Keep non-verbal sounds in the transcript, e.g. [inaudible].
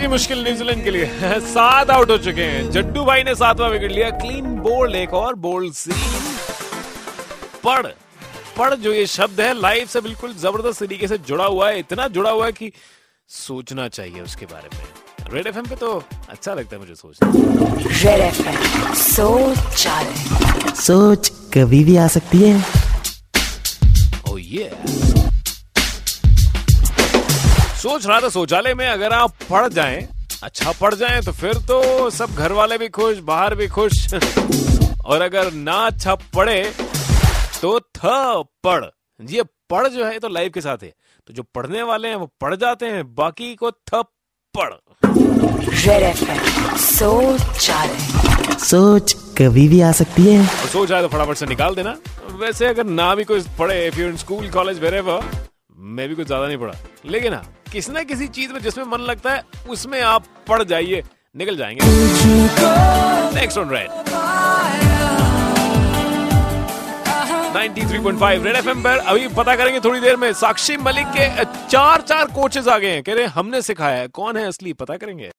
ये मुश्किल न्यूजीलैंड के लिए। [laughs] सात आउट हो चुके हैं। जड्डू भाई ने सातवां विकेट लिया। क्लीन बोल्ड एक और बोल्ड सी पढ़ पढ़ जो ये शब्द है लाइफ से बिल्कुल ज़बरदस्त तरीके से जुड़ा हुआ है। इतना जुड़ा हुआ है कि सोचना चाहिए उसके बारे में। रेड एफ़ पे तो अच्छा लगता है मुझे सोचना। रेड एफ़ सोच सोच कभी भी आ सकती है। ओ ये सोच रहा था शौचालय में अगर आप पढ़ जाएँ अच्छा पढ़ जाएँ तो फिर तो सब घर वाले भी खुश बाहर भी खुश। [laughs] और अगर ना अच्छा पढ़े तो थ पढ़ ये पढ़ जो है तो लाइफ के साथ है। तो जो पढ़ने वाले हैं वो पढ़ जाते हैं बाकी को थ पढ़ सोच सोच कभी भी आ सकती है। सोच आए तो फटाफट से निकाल देना। वैसे अगर ना भी कोई पढ़े if you in school college were मैं भी कुछ ज़्यादा नहीं पढ़ा। लेकिन हाँ किसी ना किसी चीज़ में जिसमें मन लगता है, उसमें आप पढ़ जाइए, निकल जाएँगे। Next on red 93.5 red FM पर अभी पता करेंगे थोड़ी देर में, साक्षी मलिक के चार चार कोचेस आ गए हैं। कह रहे हमने सिखाया है, कौन है असली, पता करेंगे।